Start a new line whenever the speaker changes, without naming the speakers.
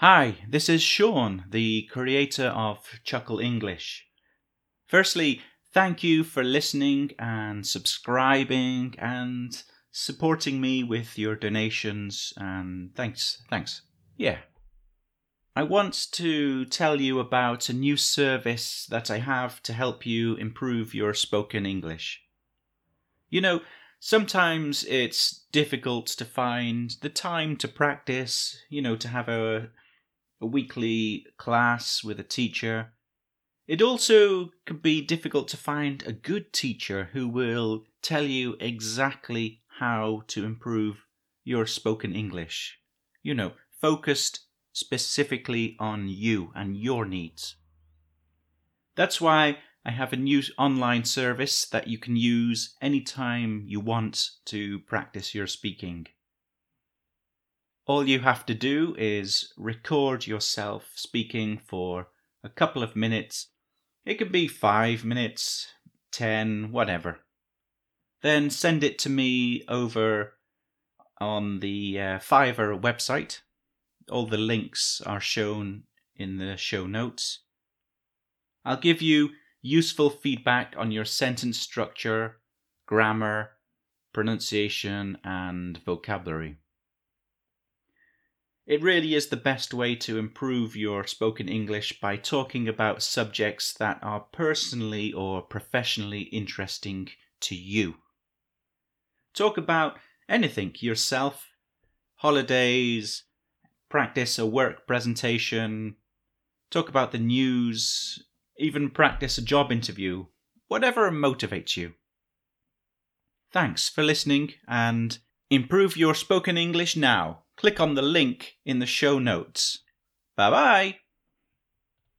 Hi, this is Sean, the creator of Chuckle English. Firstly, thank you for listening and subscribing and supporting me with your donations and thanks, thanks. Yeah. I want to tell you about a new service that I have to help you improve your spoken English. You know, sometimes it's difficult to find the time to practice, you know, to have a a weekly class with a teacher. It also can be difficult to find a good teacher who will tell you exactly how to improve your spoken English. You know, focused specifically on you and your needs. That's why I have a new online service that you can use anytime you want to practice your speaking. All you have to do is record yourself speaking for a couple of minutes. It could be five minutes, ten, whatever. Then send it to me over on the uh, Fiverr website. All the links are shown in the show notes. I'll give you useful feedback on your sentence structure, grammar, pronunciation, and vocabulary. It really is the best way to improve your spoken English by talking about subjects that are personally or professionally interesting to you. Talk about anything yourself, holidays, practice a work presentation, talk about the news, even practice a job interview, whatever motivates you. Thanks for listening and improve your spoken English now click on the link in the show notes. Bye bye!